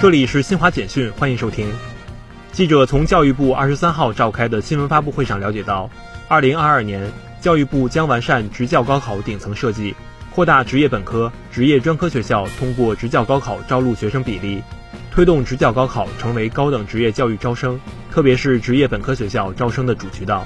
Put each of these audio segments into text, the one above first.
这里是新华简讯，欢迎收听。记者从教育部二十三号召开的新闻发布会上了解到，二零二二年教育部将完善职教高考顶层设计，扩大职业本科、职业专科学校通过职教高考招录学生比例，推动职教高考成为高等职业教育招生，特别是职业本科学校招生的主渠道。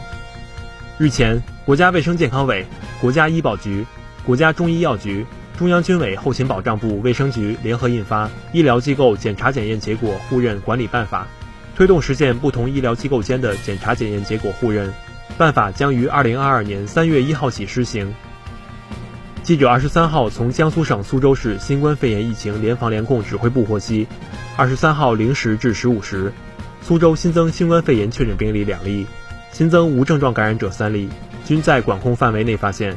日前，国家卫生健康委、国家医保局、国家中医药局。中央军委后勤保障部卫生局联合印发《医疗机构检查检验结果互认管理办法》，推动实现不同医疗机构间的检查检验结果互认。办法将于二零二二年三月一号起施行。记者二十三号从江苏省苏州市新冠肺炎疫情联防联控指挥部获悉，二十三号零时至十五时，苏州新增新冠肺炎确诊病例两例，新增无症状感染者三例，均在管控范围内发现。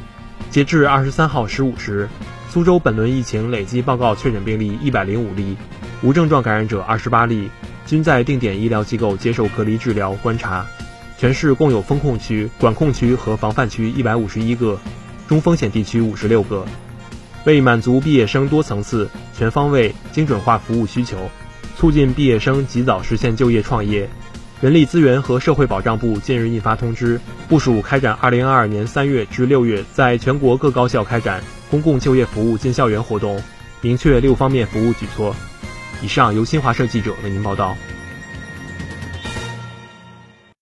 截至二十三号十五时。苏州本轮疫情累计报告确诊病例一百零五例，无症状感染者二十八例，均在定点医疗机构接受隔离治疗观察。全市共有封控区、管控区和防范区一百五十一个，中风险地区五十六个。为满足毕业生多层次、全方位、精准化服务需求，促进毕业生及早实现就业创业，人力资源和社会保障部近日印发通知，部署开展二零二二年三月至六月在全国各高校开展。公共就业服务进校园活动，明确六方面服务举措。以上由新华社记者为您报道。